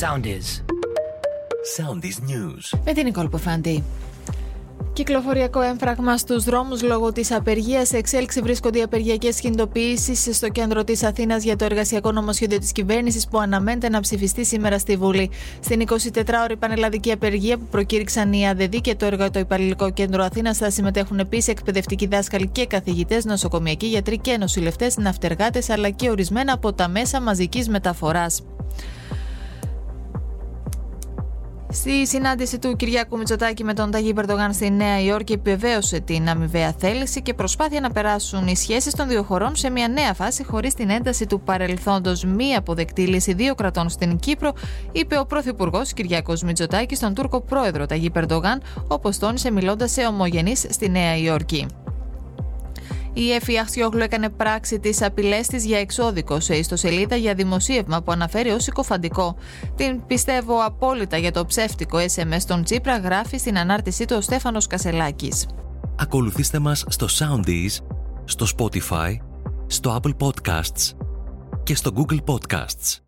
Soundies. Soundies News. Με την Νικόλ Ποφάντη. Κυκλοφοριακό έμφραγμα στους δρόμους λόγω της απεργίας. Σε εξέλιξη βρίσκονται οι απεργιακές κινητοποιήσεις στο κέντρο της Αθήνας για το εργασιακό νομοσχέδιο της κυβέρνησης που αναμένεται να ψηφιστεί σήμερα στη Βουλή. Στην 24ωρη πανελλαδική απεργία που προκήρυξαν η ΑΔΔ και το Εργατοϊπαλληλικό Κέντρο Αθήνας θα συμμετέχουν επίσης εκπαιδευτικοί δάσκαλοι και καθηγητές, νοσοκομιακοί γιατροί και νοσηλευτές, ναυτεργάτες αλλά και ορισμένα από τα μέσα μαζικής μεταφοράς. Στη συνάντηση του Κυριάκου Μητσοτάκη με τον Ταγί Περδογάν στη Νέα Υόρκη επιβεβαίωσε την αμοιβαία θέληση και προσπάθεια να περάσουν οι σχέσεις των δύο χωρών σε μια νέα φάση χωρίς την ένταση του παρελθόντος. Μη αποδεκτή λύση δύο κρατών στην Κύπρο, είπε ο Πρωθυπουργός Κυριάκος Μητσοτάκης στον Τούρκο πρόεδρο Ταγί Περδογάν, όπως τόνισε μιλώντας σε ομογενείς στη Νέα Υόρκη. Η Εφη Αχτιόγλου έκανε πράξη τις απειλές της για εξώδικο σε ιστοσελίδα για δημοσίευμα που αναφέρει ως συκοφαντικό. Την πιστεύω απόλυτα για το ψεύτικο SMS των Τσίπρα, γράφει στην ανάρτησή του ο Στέφανος Κασελάκης. Ακολουθήστε μας στο Soundees, στο Spotify, στο Apple Podcasts και στο Google Podcasts.